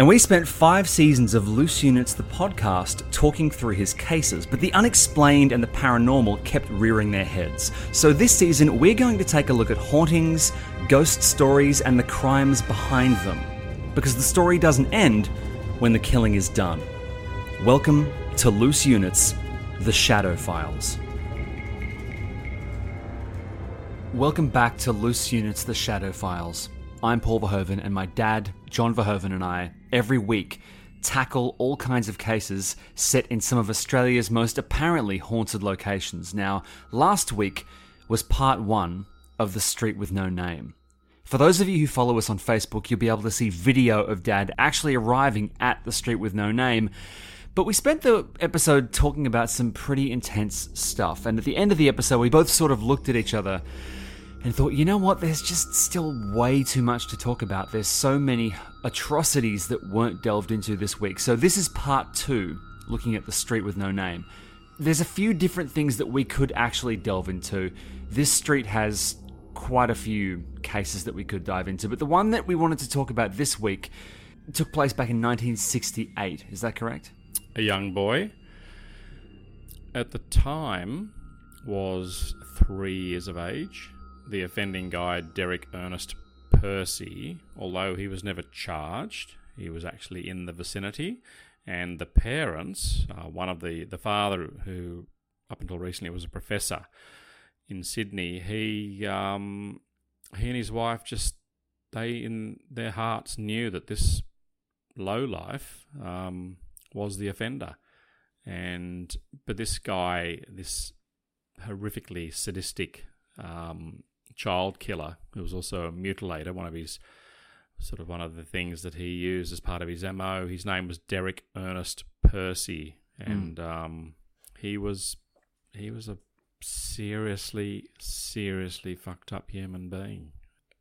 And we spent five seasons of Loose Units, the podcast, talking through his cases, but the unexplained and the paranormal kept rearing their heads. So this season, we're going to take a look at hauntings, ghost stories, and the crimes behind them. Because the story doesn't end when the killing is done. Welcome to Loose Units, The Shadow Files. Welcome back to Loose Units, The Shadow Files. I'm Paul Verhoeven, and my dad, John Verhoeven, and I, every week, tackle all kinds of cases set in some of Australia's most apparently haunted locations. Now, last week was part one of The Street with No Name. For those of you who follow us on Facebook, you'll be able to see video of Dad actually arriving at the street with no name. But we spent the episode talking about some pretty intense stuff, and at the end of the episode, we both sort of looked at each other and thought, you know what, there's just still way too much to talk about. There's so many atrocities that weren't delved into this week. So, this is part two, looking at the street with no name. There's a few different things that we could actually delve into. This street has quite a few cases that we could dive into, but the one that we wanted to talk about this week took place back in 1968. Is that correct? A young boy at the time was three years of age the offending guy, Derek Ernest Percy, although he was never charged, he was actually in the vicinity. And the parents, uh, one of the, the father, who up until recently was a professor in Sydney, he um, he and his wife just they in their hearts knew that this low life um, was the offender, and but this guy, this horrifically sadistic um, child killer, who was also a mutilator, one of his sort of one of the things that he used as part of his MO. His name was Derek Ernest Percy, and mm. um, he was he was a seriously, seriously fucked up human being.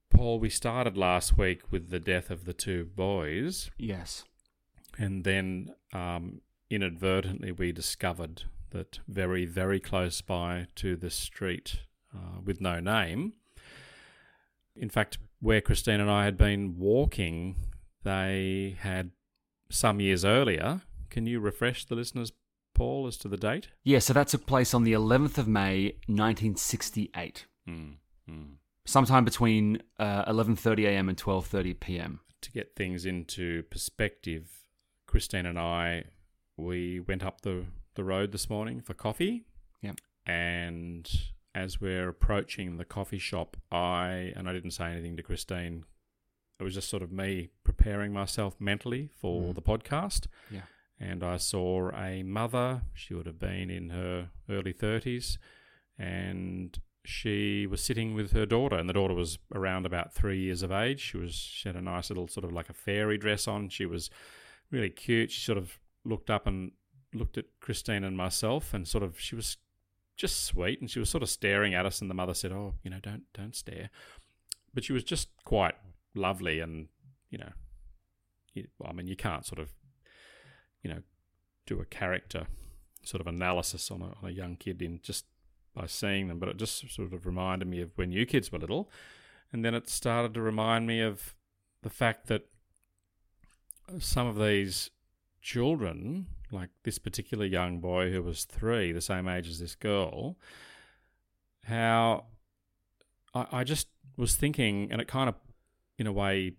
Paul, we started last week with the death of the two boys. Yes. And then um, inadvertently we discovered that very, very close by to the street uh, with no name in fact, where Christine and I had been walking, they had some years earlier. Can you refresh the listeners, Paul, as to the date? Yeah, so that took place on the 11th of May, 1968. Mm, mm. Sometime between uh, 11:30 a.m. and 12:30 p.m. To get things into perspective, Christine and I we went up the the road this morning for coffee. Yep. And as we're approaching the coffee shop, I and I didn't say anything to Christine. It was just sort of me preparing myself mentally for mm. the podcast. Yeah. And I saw a mother, she would have been in her early 30s, and she was sitting with her daughter, and the daughter was around about three years of age. She was she had a nice little sort of like a fairy dress on. She was really cute. She sort of looked up and looked at Christine and myself, and sort of she was just sweet, and she was sort of staring at us. And the mother said, "Oh, you know, don't don't stare," but she was just quite lovely, and you know, you, well, I mean, you can't sort of, you know, do a character sort of analysis on a, on a young kid in just by seeing them, but it just sort of reminded me of when you kids were little, and then it started to remind me of the fact that some of these children like this particular young boy who was three, the same age as this girl, how I, I just was thinking, and it kind of, in a way,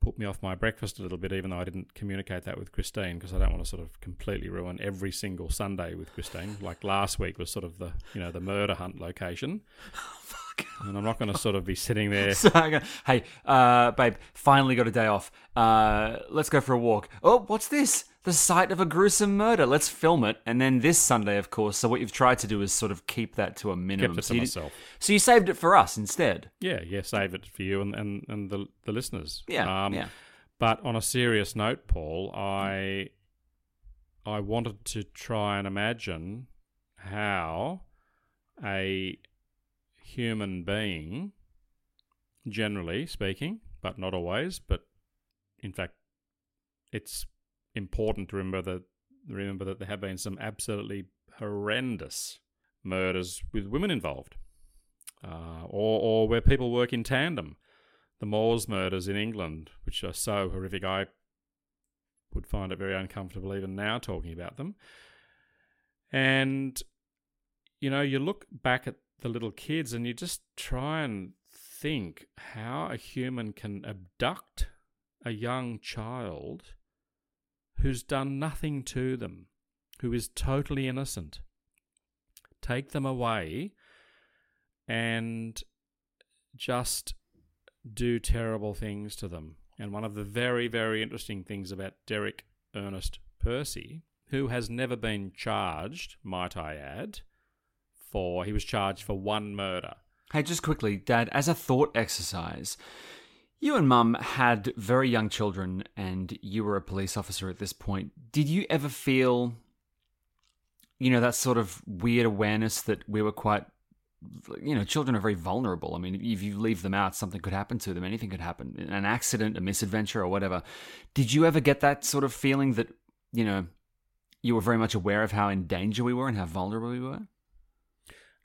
put me off my breakfast a little bit, even though I didn't communicate that with Christine, because I don't want to sort of completely ruin every single Sunday with Christine. Like last week was sort of the you know the murder hunt location, and I'm not going to sort of be sitting there. So hey, uh, babe, finally got a day off. Uh, let's go for a walk. Oh, what's this? The site of a gruesome murder. Let's film it. And then this Sunday, of course. So what you've tried to do is sort of keep that to a minimum. Kept it so, to you, myself. so you saved it for us instead. Yeah, yeah, save it for you and and, and the the listeners. Yeah, Um, yeah. But on a serious note, Paul, I I wanted to try and imagine how a human being, generally speaking, but not always, but in fact, it's important to remember that remember that there have been some absolutely horrendous murders with women involved, uh, or or where people work in tandem the Moors murders in England, which are so horrific, I would find it very uncomfortable even now talking about them. And, you know, you look back at the little kids and you just try and think how a human can abduct a young child who's done nothing to them, who is totally innocent, take them away and just do terrible things to them. And one of the very, very interesting things about Derek Ernest Percy, who has never been charged, might I add, for he was charged for one murder. Hey, just quickly, Dad, as a thought exercise, you and Mum had very young children and you were a police officer at this point. Did you ever feel, you know, that sort of weird awareness that we were quite, you know, children are very vulnerable. I mean, if you leave them out, something could happen to them. Anything could happen an accident, a misadventure, or whatever. Did you ever get that sort of feeling that, you know, you were very much aware of how in danger we were and how vulnerable we were?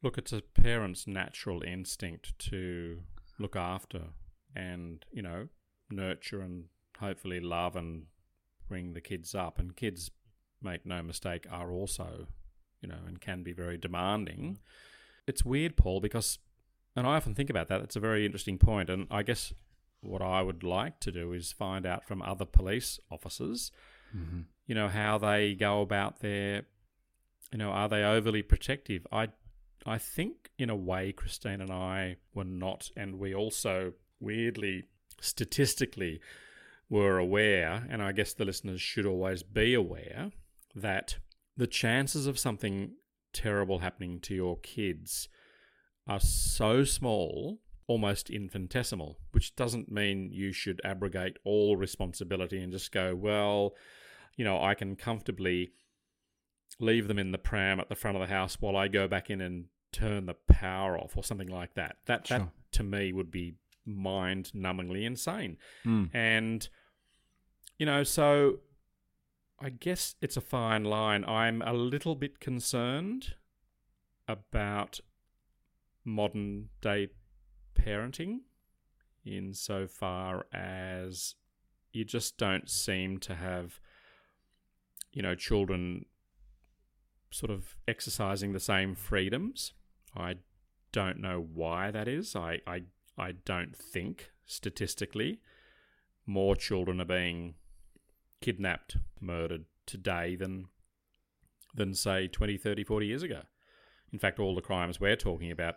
Look, it's a parent's natural instinct to look after and, you know, nurture and hopefully love and bring the kids up. And kids, make no mistake, are also, you know, and can be very demanding. It's weird, Paul, because, and I often think about that, it's a very interesting point. And I guess what I would like to do is find out from other police officers, mm-hmm. you know, how they go about their, you know, are they overly protective? I I think, in a way, Christine and I were not, and we also weirdly, statistically, were aware, and I guess the listeners should always be aware, that the chances of something terrible happening to your kids are so small, almost infinitesimal, which doesn't mean you should abrogate all responsibility and just go, well, you know, I can comfortably leave them in the pram at the front of the house while I go back in and turn the power off or something like that. That that to me would be mind numbingly insane. Mm. And you know, so I guess it's a fine line. I'm a little bit concerned about modern day parenting insofar as you just don't seem to have you know children sort of exercising the same freedoms i don't know why that is i i, I don't think statistically more children are being kidnapped murdered today than than say 20 30 40 years ago in fact all the crimes we're talking about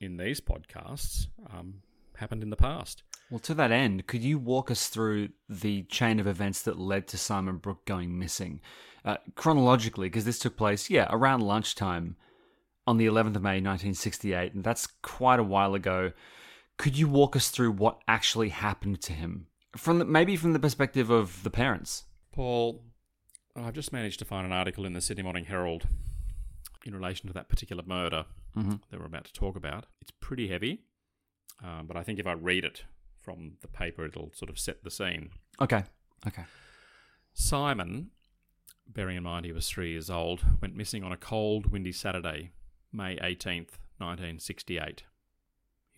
in these podcasts um, happened in the past Well, to that end, could you walk us through the chain of events that led to Simon Brook going missing? Uh, chronologically, because this took place, yeah, around lunchtime on the 11th of May 1968, and that's quite a while ago. Could you walk us through what actually happened to him? From the, maybe from the perspective of the parents. Paul, I've just managed to find an article in the Sydney Morning Herald in relation to that particular murder Mhm. that we're about to talk about. It's pretty heavy, um, but I think if I read it from the paper, it'll sort of set the scene. Okay, okay. Simon, bearing in mind he was three years old, went missing on a cold, windy Saturday, May 18th, 1968.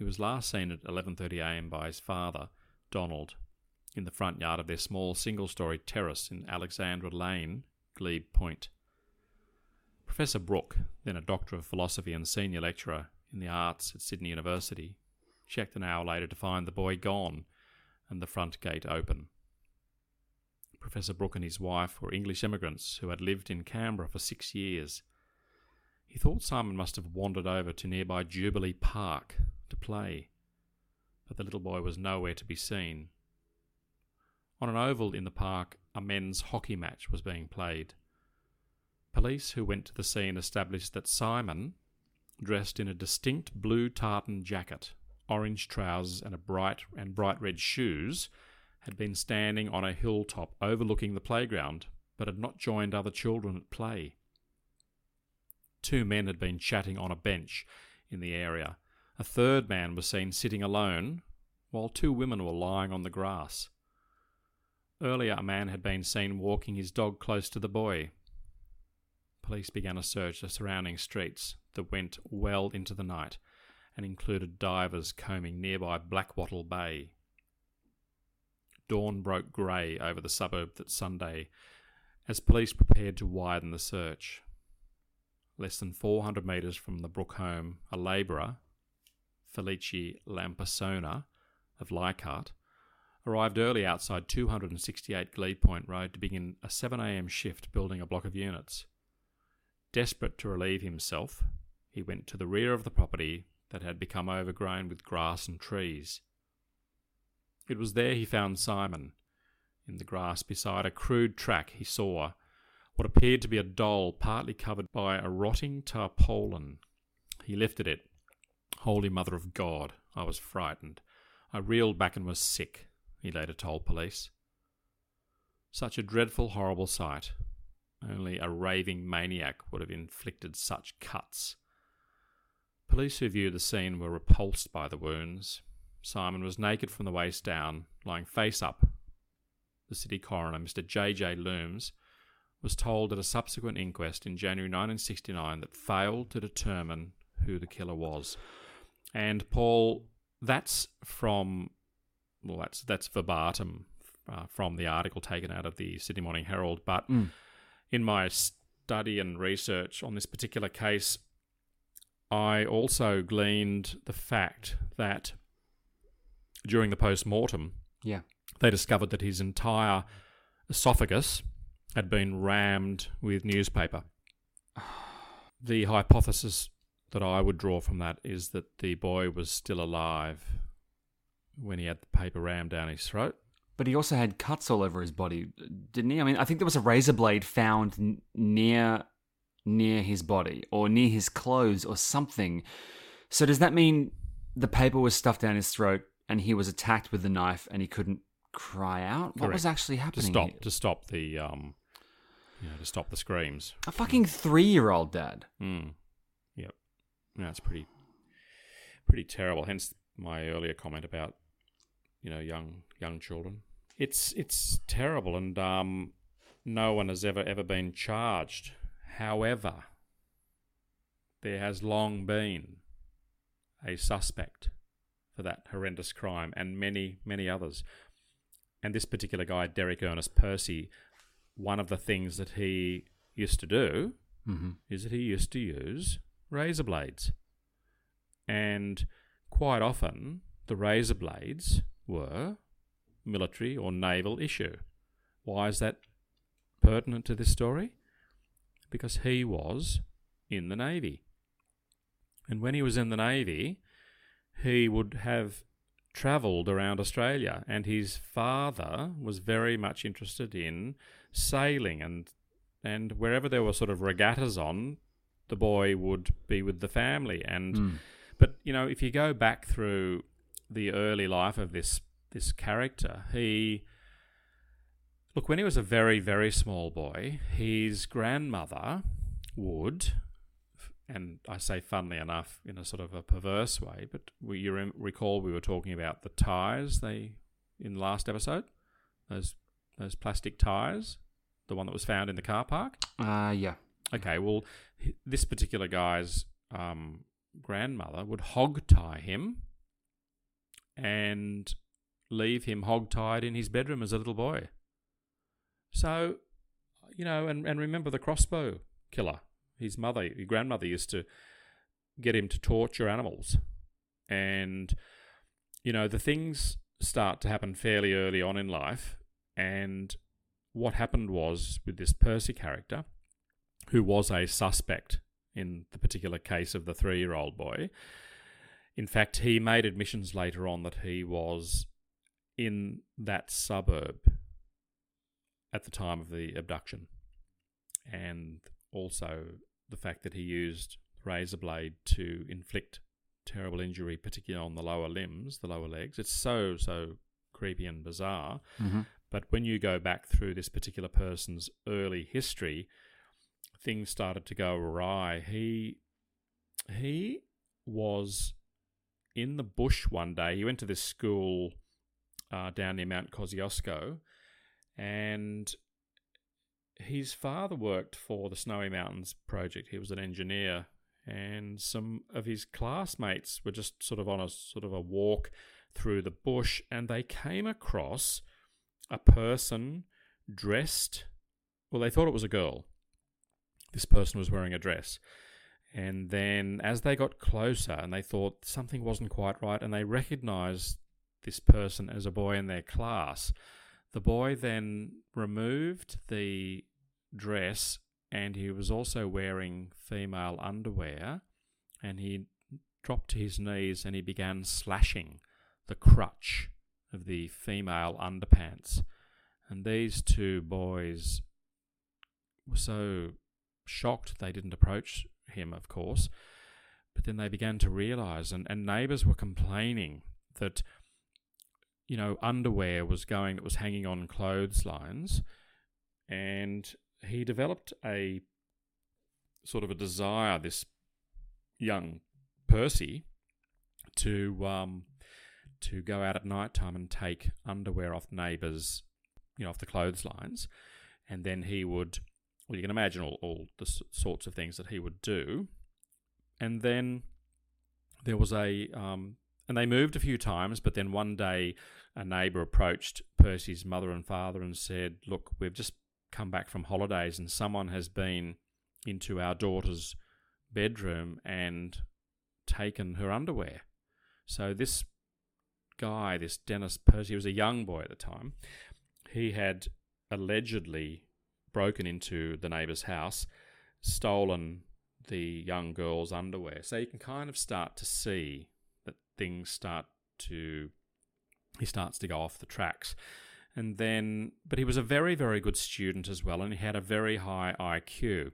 He was last seen at 11.30am by his father, Donald, in the front yard of their small single-storey terrace in Alexandra Lane, Glebe Point. Professor Brook, then a Doctor of Philosophy and senior lecturer in the arts at Sydney University, checked an hour later to find the boy gone and the front gate open. Professor Brook and his wife were English immigrants who had lived in Canberra for six years. He thought Simon must have wandered over to nearby Jubilee Park to play, but the little boy was nowhere to be seen. On an oval in the park, a men's hockey match was being played. Police who went to the scene established that Simon, dressed in a distinct blue tartan jacket, orange trousers, and a bright and bright red shoes, had been standing on a hilltop overlooking the playground, but had not joined other children at play. Two men had been chatting on a bench in the area. A third man was seen sitting alone, while two women were lying on the grass. Earlier, a man had been seen walking his dog close to the boy. Police began a search of surrounding streets that went well into the night and included divers combing nearby Blackwattle Bay. Dawn broke grey over the suburb that Sunday as police prepared to widen the search. Less than 400 metres from the brook home, a labourer, Felici Lampasona of Leichhardt, arrived early outside 268 Glebe Point Road to begin a 7am shift building a block of units. Desperate to relieve himself, he went to the rear of the property that had become overgrown with grass and trees. It was there he found Simon. In the grass beside a crude track, he saw what appeared to be a doll partly covered by a rotting tarpaulin. He lifted it. Holy Mother of God, I was frightened. I reeled back and was sick, he later told police. Such a dreadful, horrible sight. Only a raving maniac would have inflicted such cuts. Police who viewed the scene were repulsed by the wounds. Simon was naked from the waist down, lying face up. The city coroner, Mr. J. J. Looms, was told at a subsequent inquest in January 1969 that failed to determine who the killer was. And Paul, that's from well, that's that's verbatim uh, from the article taken out of the Sydney Morning Herald. But Mm. in my study and research on this particular case, I also gleaned the fact that during the post mortem, Yeah. they discovered that his entire esophagus had been rammed with newspaper. The hypothesis that I would draw from that is that the boy was still alive when he had the paper rammed down his throat. But he also had cuts all over his body, didn't he? I mean, I think there was a razor blade found n- near near his body or near his clothes or something. So does that mean the paper was stuffed down his throat and he was attacked with the knife and he couldn't cry out? What was actually To happening? stop here? to stop the um you know, to stop the screams. A fucking three-year-old dad. Mm. Yep. Yeah, it's pretty pretty terrible. Hence my earlier comment about you know young young children. It's it's terrible, and um, no one has ever ever been charged. However, there has long been a suspect for that horrendous crime, and many many others. And this particular guy, Derek Ernest Percy, one of the things that he used to do Mm-hmm. is that he used to use razor blades. And quite often, the razor blades were military or naval issue. Why is that pertinent to this story? Because he was in the Navy. And when he was in the Navy, he would have travelled around Australia, and his father was very much interested in sailing and and wherever there were sort of regattas on, the boy would be with the family. And Mm. but you know, if you go back through the early life of this this character, he look when he was a very very small boy, his grandmother would. And I say, funnily enough, in a sort of a perverse way, but we, you recall we were talking about the ties they in the last episode, those those plastic tires, the one that was found in the car park. Uh, yeah. Okay, well, this particular guy's um, grandmother would hog tie him and leave him hog tied in his bedroom as a little boy. So, you know, and, and remember the crossbow killer. His mother, his grandmother used to get him to torture animals. And, you know, the things start to happen fairly early on in life. And what happened was with this Percy character, who was a suspect in the particular case of the three year old boy. In fact, he made admissions later on that he was in that suburb at the time of the abduction. And also the fact that he used razor blade to inflict terrible injury, particularly on the lower limbs, the lower legs. It's so, so creepy and bizarre. Mm-hmm. But when you go back through this particular person's early history, things started to go awry. He he was in the bush one day. He went to this school uh, down near Mount Kosciuszko, and his father worked for the Snowy Mountains project. He was an engineer, and some of his classmates were just sort of on a sort of a walk through the bush, and they came across a person dressed. Well, they thought it was a girl. This person was wearing a dress. And then, as they got closer and they thought something wasn't quite right, and they recognized this person as a boy in their class, the boy then removed the dress and he was also wearing female underwear and he dropped to his knees and he began slashing the crutch of the female underpants. And these two boys were so shocked they didn't approach him, of course. But then they began to realize, and, and neighbors were complaining that, you know, underwear was going that was hanging on clotheslines. And he developed a sort of a desire, this young Percy, to um, to go out at night time and take underwear off neighbours, you know, off the clotheslines, and then he would, well, you can imagine all, all the s- sorts of things that he would do, and then there was a, um, and they moved a few times, but then one day a neighbour approached Percy's mother and father and said, "Look, we've just come back from holidays, and someone has been into our daughter's bedroom and taken her underwear." So this guy, this Dennis Percy, he was a young boy at the time. He had allegedly broken into the neighbour's house, stolen the young girl's underwear. So you can kind of start to see that things start to he starts to go off the tracks. And then but he was a very very good student as well and he had a very high IQ.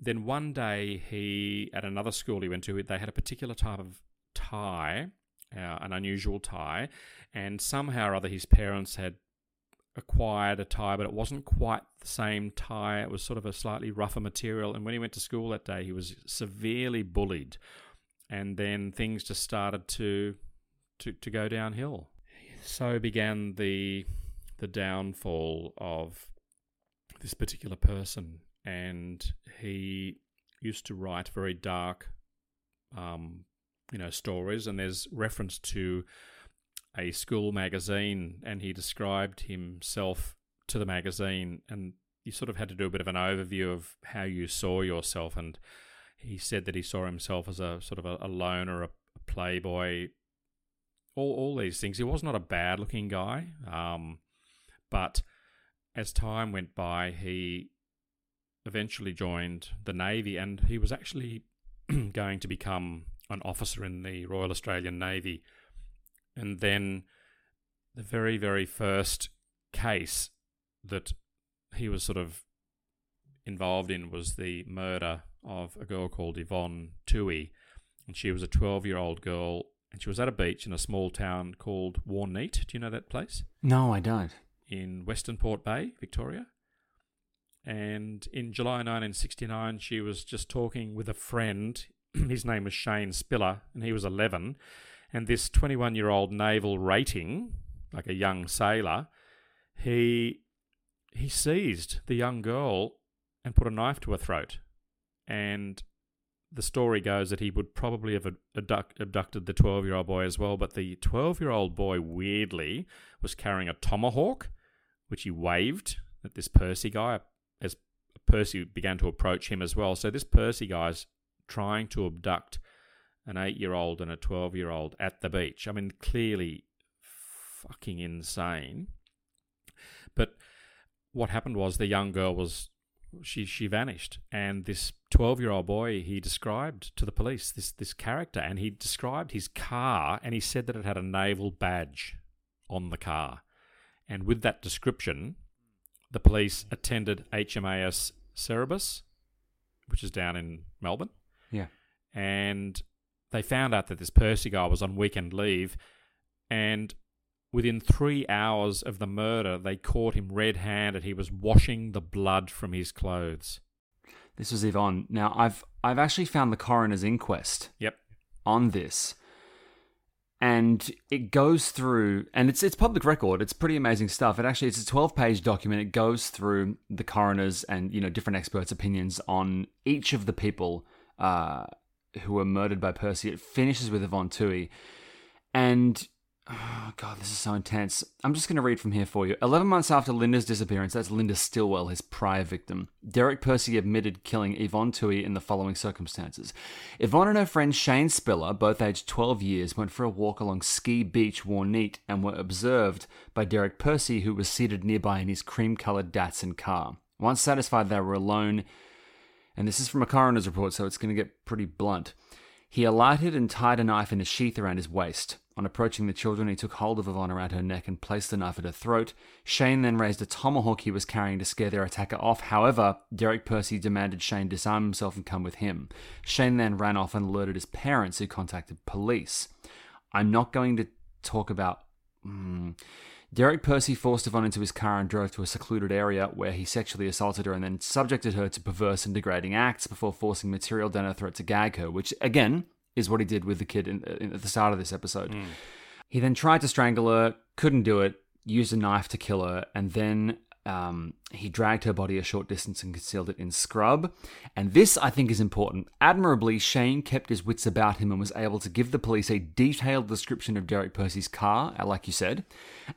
Then one day he at another school he went to they had a particular type of tie uh, an unusual tie, and somehow or other his parents had acquired a tie, but it wasn't quite the same tie. It was sort of a slightly rougher material. And when he went to school that day, he was severely bullied, and then things just started to to, to go downhill. So began the the downfall of this particular person, and he used to write very dark um, you know stories and there's reference to a school magazine and he described himself to the magazine and you sort of had to do a bit of an overview of how you saw yourself and he said that he saw himself as a sort of a, a loner a, playboy all, all these things. He was not a bad looking guy um, but as time went by he eventually joined the navy and he was actually going to become an officer in the Royal Australian Navy. And then the very, very first case that he was sort of involved in was the murder of a girl called Yvonne Tuohy. And she was a 12 year old girl, and she was at a beach in a small town called Warneet. Do you know that place? No, I don't. In Western Port Bay, Victoria. And in July 1969, she was just talking with a friend his name was Shane Spiller, and he was 11. And this 21 year old naval rating, like a young sailor, he he seized the young girl and put a knife to her throat. And the story goes that he would probably have abduct, abducted the 12 year old boy as well, but the 12 year old boy weirdly was carrying a tomahawk, which he waved at this Percy guy as Percy began to approach him as well. So this Percy guy's trying to abduct an eight year old and a 12 year old at the beach. I mean, clearly fucking insane. But what happened was the young girl was she she vanished, and this twelve year old boy he described to the police this this character, and he described his car, and he said that it had a naval badge on the car, and with that description, the police attended HMAS Cerberus, which is down in Melbourne. Yeah. And they found out that this Percy guy was on weekend leave, and within three hours of the murder, they caught him red handed. He was washing the blood from his clothes. This was Yvonne. Now, I've I've actually found the coroner's inquest Yep. on this, and it goes through, and it's it's public record. It's pretty amazing stuff. It actually it's a twelve page document. It goes through the coroner's and you know different experts' opinions on each of the people uh, who were murdered by Percy. It finishes with Yvonne Tuohy, and Oh, God, this is so intense. I'm just going to read from here for you. 11 months after Linda's disappearance, that's Linda Stillwell, his prior victim, Derek Percy admitted killing Yvonne Tuohy in the following circumstances. Yvonne and her friend Shane Spiller, both aged 12 years, went for a walk along Ski Beach, Warneet, and were observed by Derek Percy, who was seated nearby in his cream coloured Datsun car. Once satisfied they were alone, and this is from a coroner's report, so it's going to get pretty blunt. He alighted and tied a knife in a sheath around his waist. On approaching the children, he took hold of Yvonne around her neck and placed the knife at her throat. Shane then raised a tomahawk he was carrying to scare their attacker off. However, Derek Percy demanded Shane disarm himself and come with him. Shane then ran off and alerted his parents, who contacted police. I'm not going to talk about. Hmm. Derek Percy forced Yvonne into his car and drove to a secluded area where he sexually assaulted her and then subjected her to perverse and degrading acts before forcing material down her throat to gag her, which, again, is what he did with the kid in, in, at the start of this episode. Mm. He then tried to strangle her, couldn't do it, used a knife to kill her, and then um, he dragged her body a short distance and concealed it in scrub. And this, I think, is important. Admirably, Shane kept his wits about him and was able to give the police a detailed description of Derek Percy's car, uh, like you said,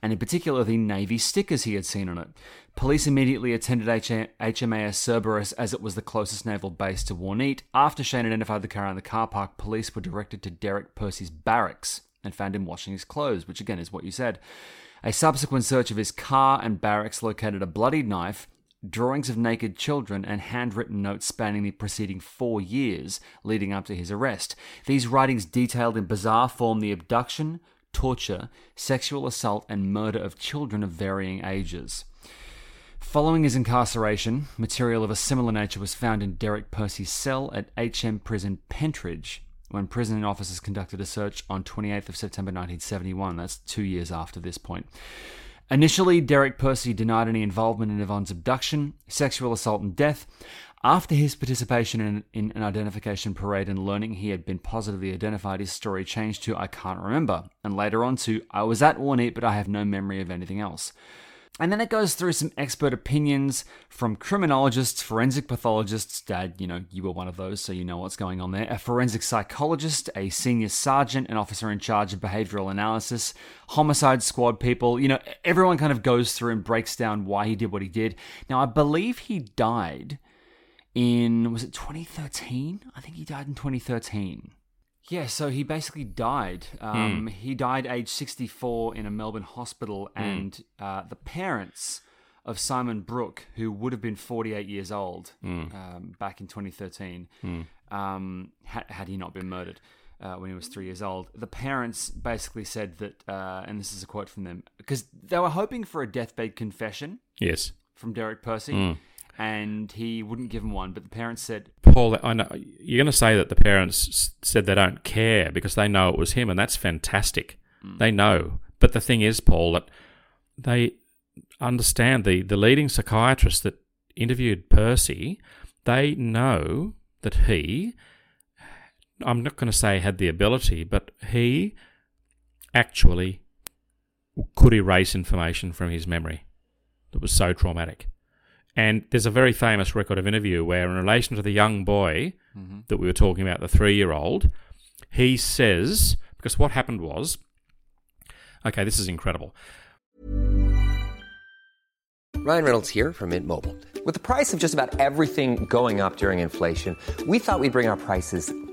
and in particular the navy stickers he had seen on it. Police immediately attended H- HMAS Cerberus as it was the closest naval base to Warneet. After Shane identified the car in the car park, police were directed to Derek Percy's barracks and found him washing his clothes, which again is what you said. A subsequent search of his car and barracks located a bloodied knife, drawings of naked children, and handwritten notes spanning the preceding four years leading up to his arrest. These writings detailed in bizarre form the abduction, torture, sexual assault, and murder of children of varying ages. Following his incarceration, material of a similar nature was found in Derek Percy's cell at HM Prison Pentridge when prison officers conducted a search on 28th of September 1971. That's two years after this point. Initially, Derek Percy denied any involvement in Yvonne's abduction, sexual assault, and death. After his participation in, in, an identification parade and learning he had been positively identified, his story changed to I can't remember, and later on to I was at Warneet, but I have no memory of anything else. And then it goes through some expert opinions from criminologists, forensic pathologists. Dad, you know, you were one of those, so you know what's going on there. A forensic psychologist, a senior sergeant, an officer in charge of behavioral analysis, homicide squad people. You know, everyone kind of goes through and breaks down why he did what he did. Now, I believe he died in, was it 2013? I think he died in 2013. Yeah, so he basically died. Um, mm. He died age 64 in a Melbourne hospital, mm. and uh, the parents of Simon Brook, who would have been 48 years old mm. um, back in 2013, hmm. um, had, had he not been murdered. Uh, when he was three years old, the parents basically said that, uh, and this is a quote from them, because they were hoping for a deathbed confession. Yes. From Derek Percy hmm and he wouldn't give him one. But the parents said, "Paul, I know you're going to say that the parents said they don't care because they know it was him, and that's fantastic. Mm. They know, but the thing is, Paul, that they understand the the leading psychiatrist that interviewed Percy. They know that he. I'm not going to say had the ability, but he actually could erase information from his memory that was so traumatic. And there's a very famous record of interview where, in relation to the young boy mm-hmm. that we were talking about, the three year old, he says, because what happened was, okay, this is incredible. Ryan Reynolds here from Mint Mobile. With the price of just about everything going up during inflation, we thought we'd bring our prices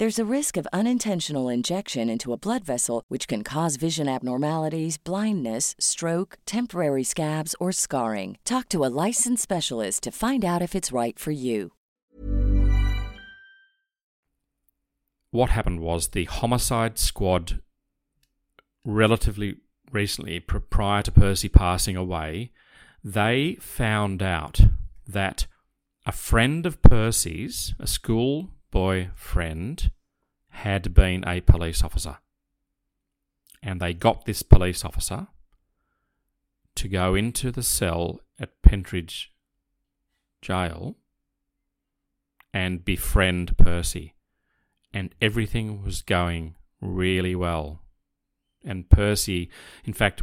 There's a risk of unintentional injection into a blood vessel, which can cause vision abnormalities, blindness, stroke, temporary scabs, or scarring. Talk to a licensed specialist to find out if it's right for you. what happened was the homicide squad, relatively recently, prior to Percy passing away, they found out that a friend of Percy's, a schoolboy friend, had been a police officer. And they got this police officer to go into the cell at Pentridge Jail and befriend Percy and everything was going really well. And Percy, in fact,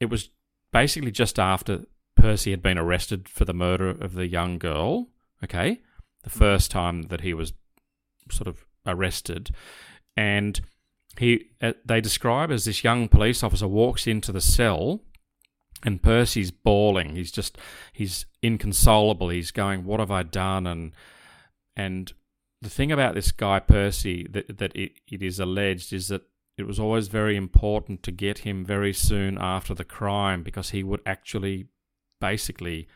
it was basically just after Percy had been arrested for the murder of the young girl, okay? The first time that he was sort of arrested. And he uh, they describe as this young police officer walks into the cell and Percy's bawling. He's just he's inconsolable. He's going, "What have I done?" and and the thing about this guy Percy that that it, it is alleged is that it was always very important to get him very soon after the crime because he would actually basically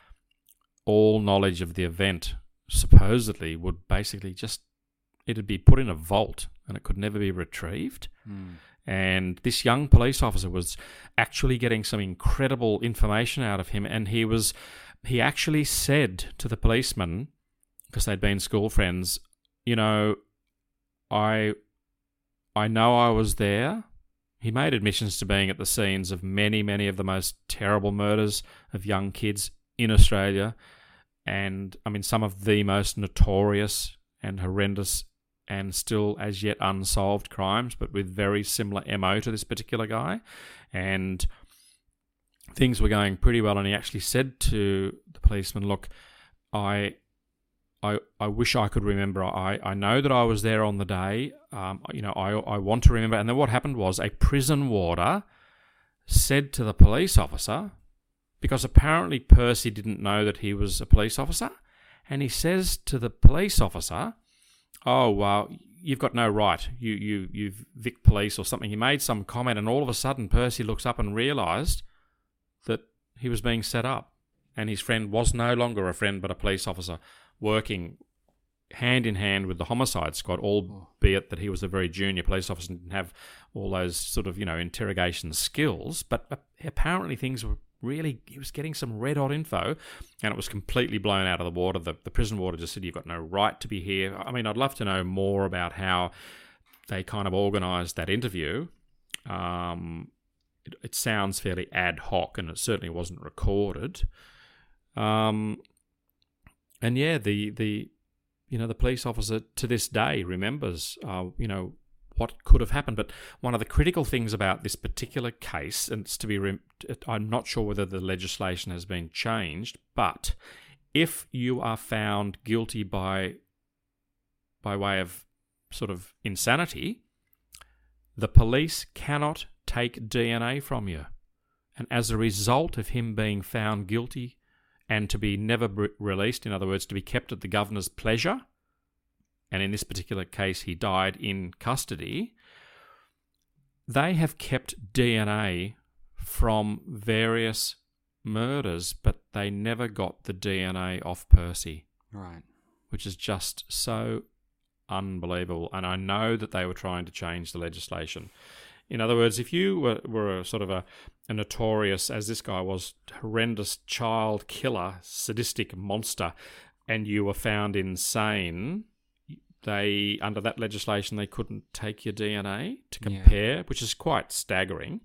all knowledge of the event supposedly would basically just it'd be put in a vault and it could never be retrieved. Hmm. And this young police officer was actually getting some incredible information out of him and he was he actually said to the policeman because they'd been school friends you know, I I know I was there. He made admissions to being at the scenes of many, many of the most terrible murders of young kids in Australia, and I mean some of the most notorious and horrendous and still as yet unsolved crimes, but with very similar MO to this particular guy. And things were going pretty well. And he actually said to the policeman, Look, I I, I wish I could remember. I, I know that I was there on the day. Um, you know, I, I want to remember. And then what happened was a prison warder said to the police officer, because apparently Percy didn't know that he was a police officer, and he says to the police officer, "Oh well, you've got no right. You you you've Vic police or something." He made some comment, and all of a sudden Percy looks up and realised that he was being set up, and his friend was no longer a friend but a police officer working hand in hand with the homicide squad, albeit that he was a very junior police officer and didn't have all those sort of, you know, interrogation skills. But apparently things were really, he was getting some red hot info and it was completely blown out of the water. The, the prison warder just said, You've got no right to be here. I mean, I'd love to know more about how they kind of organised that interview. Um, it, it sounds fairly ad hoc and it certainly wasn't recorded. Um, and yeah, the the you know the police officer to this day remembers uh, you know what could have happened. But one of the critical things about this particular case, and it's to be, rem- I'm not sure whether the legislation has been changed, but if you are found guilty by by way of sort of insanity, the police cannot take DNA from you. And as a result of him being found guilty and to be never re- released, in other words, to be kept at the governor's pleasure, and in this particular case, he died in custody, they have kept DNA from various murders, but they never got the DNA off Percy. Right. Which is just so unbelievable. And I know that they were trying to change the legislation. In other words, if you were, were a sort of a, a notorious, as this guy was, horrendous child killer, sadistic monster, and you were found insane, they under that legislation they couldn't take your DNA to compare, yeah. which is quite staggering.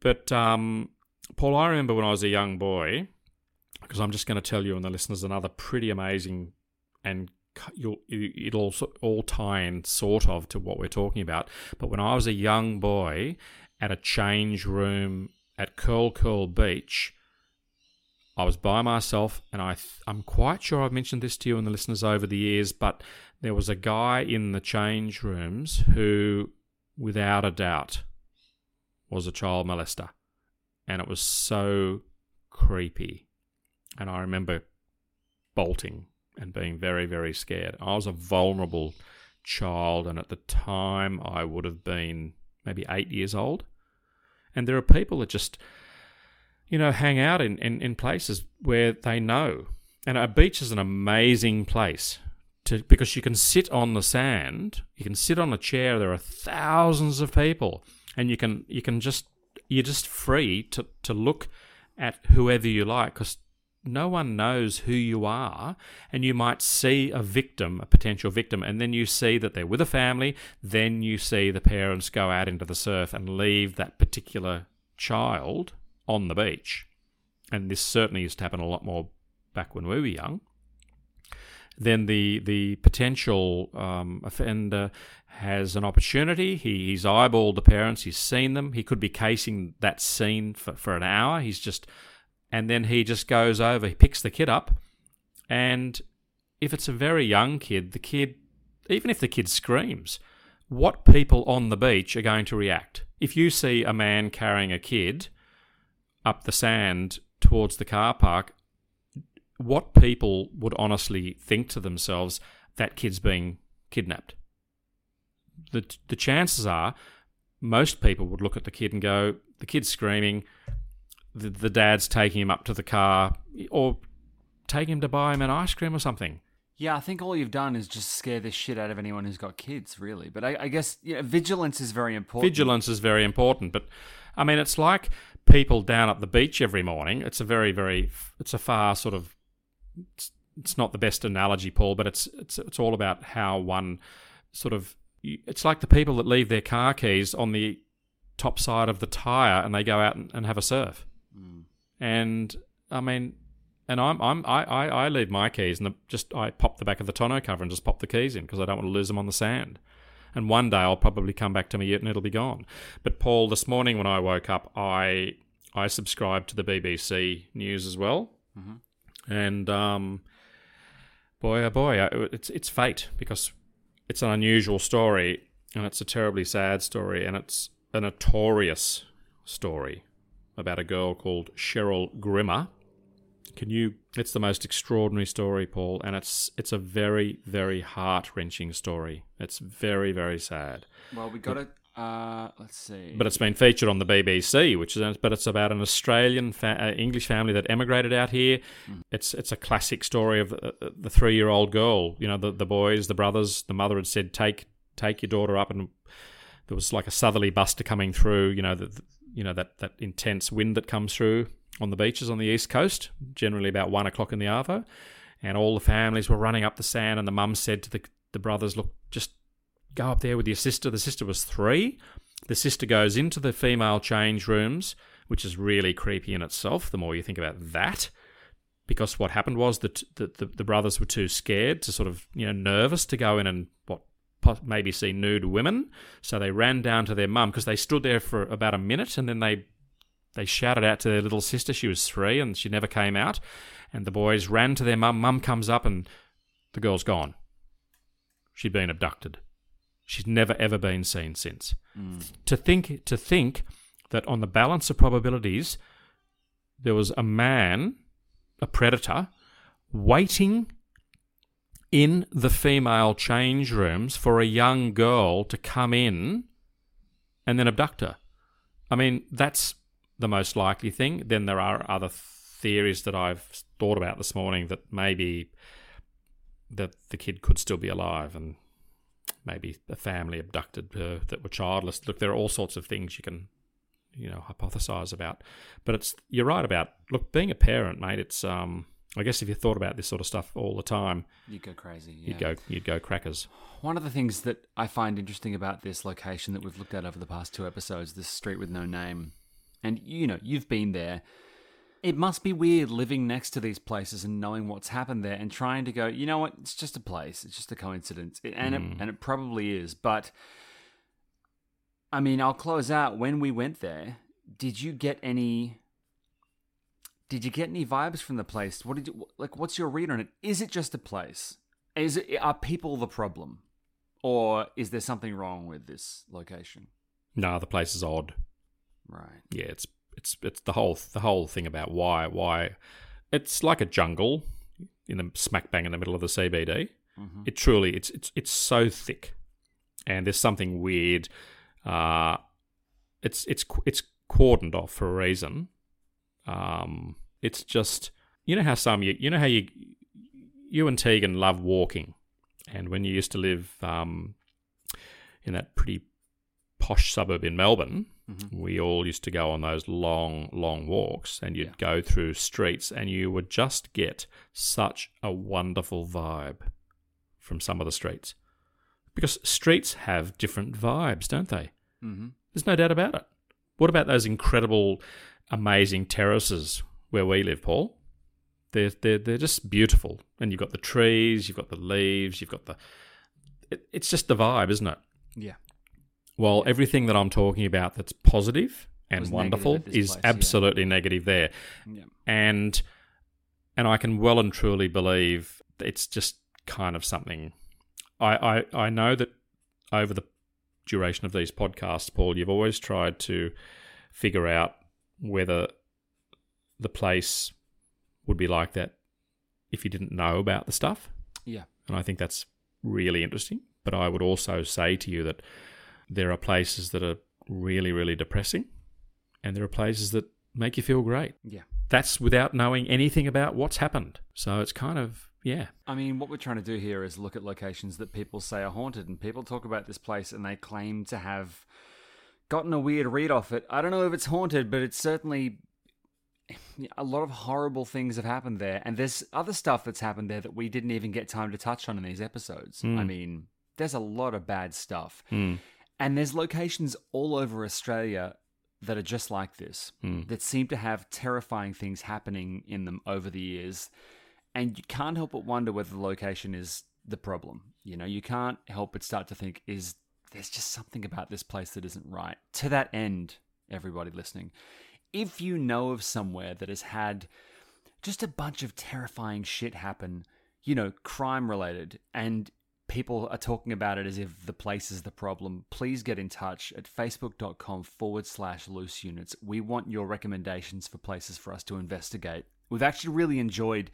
But um, Paul, I remember when I was a young boy, because I'm just going to tell you and the listeners another pretty amazing and you'll, it'll all tie in sort of to what we're talking about. But when I was a young boy at a change room at Curl Curl Beach, I was by myself, and I th- I'm quite sure I've mentioned this to you and the listeners over the years, but there was a guy in the change rooms who, without a doubt, was a child molester. And it was so creepy. And I remember bolting and being very, very scared. I was a vulnerable child, and at the time I would have been maybe eight years old. And there are people that just, you know, hang out in, in, in places where they know. And a beach is an amazing place to because you can sit on the sand, you can sit on a chair. There are thousands of people, and you can you can just you're just free to to look at whoever you like because no one knows who you are, and you might see a victim, a potential victim, and then you see that they're with a family. Then you see the parents go out into the surf and leave that particular child on the beach. And this certainly used to happen a lot more back when we were young then the the potential um, offender has an opportunity. He, he's eyeballed the parents. He's seen them. He could be casing that scene for, for an hour. He's just, and then he just goes over. He picks the kid up, and if it's a very young kid, the kid, even if the kid screams, what people on the beach are going to react? If you see a man carrying a kid up the sand towards the car park, what people would honestly think to themselves that kid's being kidnapped. The, the chances are most people would look at the kid and go, the kid's screaming, the, the dad's taking him up to the car, or taking him to buy him an ice cream or something. Yeah, I think all you've done is just scare the shit out of anyone who's got kids, really. But I, I guess you know, vigilance is very important. Vigilance is very important, but I mean, it's like people down at the beach every morning. It's a very, very, it's a far sort of it's, it's not the best analogy, Paul, but it's it's it's all about how one sort of it's like the people that leave their car keys on the top side of the tire and they go out and, and have a surf. Mm. And I mean, and I'm I'm I, I, I leave my keys and the, just I pop the back of the tonneau cover and just pop the keys in because I don't want to lose them on the sand. And one day I'll probably come back to me and it'll be gone. But Paul, this morning when I woke up, I I subscribed to the BBC News as well. Mm-hmm. And um, boy, oh boy, it's it's fate because it's an unusual story and it's a terribly sad story and it's a notorious story about a girl called Cheryl Grimmer. Can you? It's the most extraordinary story, Paul, and it's it's a very very heart wrenching story. It's very very sad. Well, we got to uh, let's see. But it's been featured on the BBC, which is but it's about an Australian fa- uh, English family that emigrated out here. Mm. It's it's a classic story of uh, the three year old girl. You know, the the boys, the brothers. The mother had said, "Take take your daughter up," and there was like a southerly buster coming through. You know, the, you know that that intense wind that comes through on the beaches on the east coast, generally about one o'clock in the arvo, and all the families were running up the sand. And the mum said to the the brothers, "Look, just go up there with your sister. The sister was three. The sister goes into the female change rooms, which is really creepy in itself, the more you think about that. because what happened was that the, the, the brothers were too scared to sort of you know nervous to go in and what maybe see nude women, so they ran down to their mum because they stood there for about a minute and then they they shouted out to their little sister. She was three and she never came out. And the boys ran to their mum. Mum comes up and the girl's gone. She'd been abducted. She's never ever been seen since. Hmm. To think to think that on the balance of probabilities, there was a man, a predator, waiting in the female change rooms for a young girl to come in and then abduct her. I mean, that's the most likely thing. Then there are other theories that I've thought about this morning that maybe that the kid could still be alive and maybe a family abducted her that were childless. Look, there are all sorts of things you can, you know, hypothesize about. But it's you're right about look being a parent, mate. It's um, I guess if you thought about this sort of stuff all the time, you'd go crazy. you'd go you'd go crackers. One of the things that I find interesting about this location that we've looked at over the past two episodes, this street with no name, and you know, you've been there. It must be weird living next to these places and knowing what's happened there and trying to go, you know what, it's just a place, it's just a coincidence. It- And, it, mm. and it probably is. But I mean, I'll close out. When we went there, did you get any. Did you get any vibes from the place? What did you like? What's your read on it? Is it just a place? Is it are people the problem, or is there something wrong with this location? No, the place is odd. Right. yeah, it's it's it's the whole the whole thing about why why it's like a jungle in the smack bang in the middle of the CBD. It truly it's it's it's so thick, and there's something weird. Uh, it's it's it's cordoned off for a reason. Um, it's just you know how some you you know how you you and Tegan love walking, and when you used to live um, in that pretty posh suburb in Melbourne, we all used to go on those long, long walks, and you'd go through streets, and you would just get such a wonderful vibe from some of the streets. Because streets have different vibes, don't they? Mm-hmm. There's no doubt about it. What about those incredible, amazing terraces where we live, Paul? They're, they're, they're just beautiful. And you've got the trees, you've got the leaves, you've got the. It, it's just the vibe, isn't it? Yeah. Well, everything that I'm talking about that's positive and wonderful is place, yeah. absolutely negative there. Yeah. And and I can well and truly believe it's just kind of something I, I, I know that over the duration of these podcasts, Paul, you've always tried to figure out whether the place would be like that if you didn't know about the stuff. Yeah. And I think that's really interesting. But I would also say to you that there are places that are really, really depressing, and there are places that make you feel great. Yeah. That's without knowing anything about what's happened. So it's kind of, yeah. I mean, what we're trying to do here is look at locations that people say are haunted, and people talk about this place and they claim to have gotten a weird read off it. I don't know if it's haunted, but it's certainly a lot of horrible things have happened there, and there's other stuff that's happened there that we didn't even get time to touch on in these episodes. I hmm. mean, there's a lot of bad stuff, hmm. And there's locations all over Australia that are just like this hmm. that seem to have terrifying things happening in them over the years, and you can't help but wonder whether the location is the problem. You know, you can't help but start to think, is there's just something about this place that isn't right. To that end, everybody listening, if you know of somewhere that has had just a bunch of terrifying shit happen, you know, crime related, and people are talking about it as if the place is the problem, please get in touch at facebook.com forward slash loose units. We want your recommendations for places for us to investigate. We've actually really enjoyed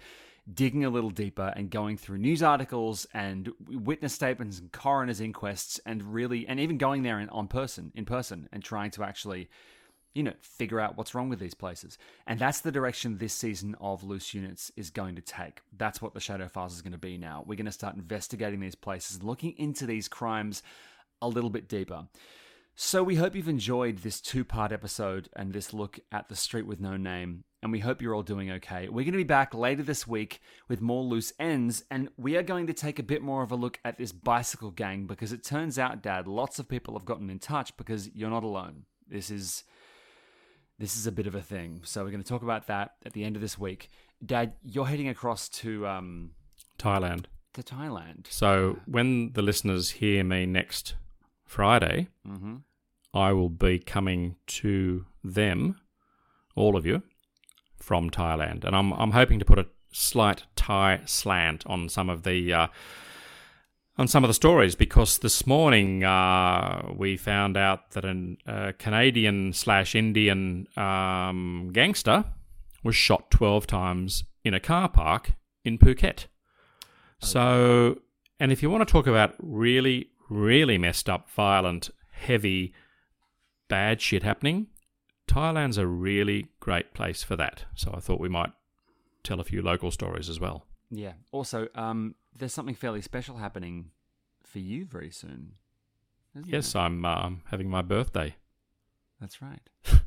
digging a little deeper and going through news articles and witness statements and coroner's inquests and really and even going there in, on person in person and trying to actually you know, figure out what's wrong with these places. And that's the direction this season of Loose Units is going to take. That's what the Shadow Files is going to be now. We're going to start investigating these places, looking into these crimes a little bit deeper. So we hope you've enjoyed this two part episode and this look at the street with no name. And we hope you're all doing okay. We're going to be back later this week with more loose ends. And we are going to take a bit more of a look at this bicycle gang because it turns out, Dad, lots of people have gotten in touch because you're not alone. This is this is a bit of a thing. So we're going to talk about that at the end of this week. Dad, you're heading across to um, Thailand. to Thailand. So when the listeners hear me next Friday, Mm-hmm. I will be coming to them, all of you, from Thailand, and I'm I'm hoping to put a slight Thai slant on some of the uh, on some of the stories because this morning uh, we found out that a uh, Canadian slash Indian um, gangster was shot twelve times in a car park in Phuket. So, and if you want to talk about really, really messed up, violent, heavy, bad shit happening, Thailand's a really great place for that. So I thought we might tell a few local stories as well. Yeah. Also, um, there's something fairly special happening for you very soon. Yes, there? I'm um, having my birthday. that's right.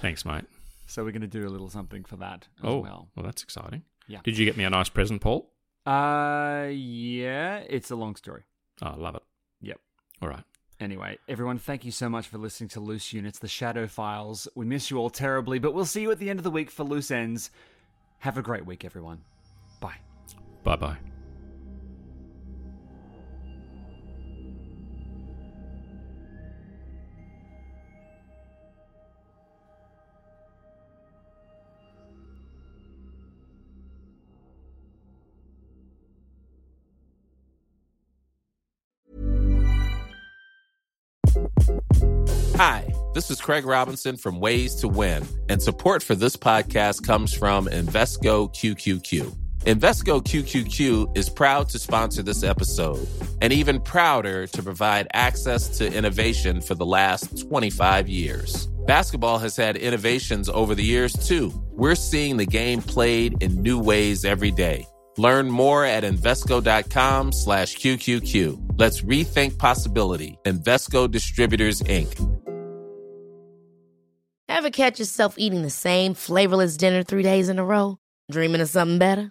Thanks, mate. So we're going to do a little something for that as oh, well. well, that's exciting. Yeah. Did you get me a nice present, Paul? Uh, yeah, it's a long story. Oh, I love it. Yep. All right. Anyway, everyone, thank you so much for listening to Loose Units, the Shadow Files. We miss you all terribly, but we'll see you at the end of the week for Loose Ends. Have a great week, everyone. Bye. Bye bye. Hi, this is Craig Robinson from Ways to Win, and support for this podcast comes from Invesco QQQ. Invesco QQQ is proud to sponsor this episode and even prouder to provide access to innovation for the last 25 years. Basketball has had innovations over the years too. We're seeing the game played in new ways every day. Learn more at Invesco.com slash QQQ. Let's rethink possibility. Invesco Distributors, Inc. Ever catch yourself eating the same flavorless dinner three days in a row? Dreaming of something better?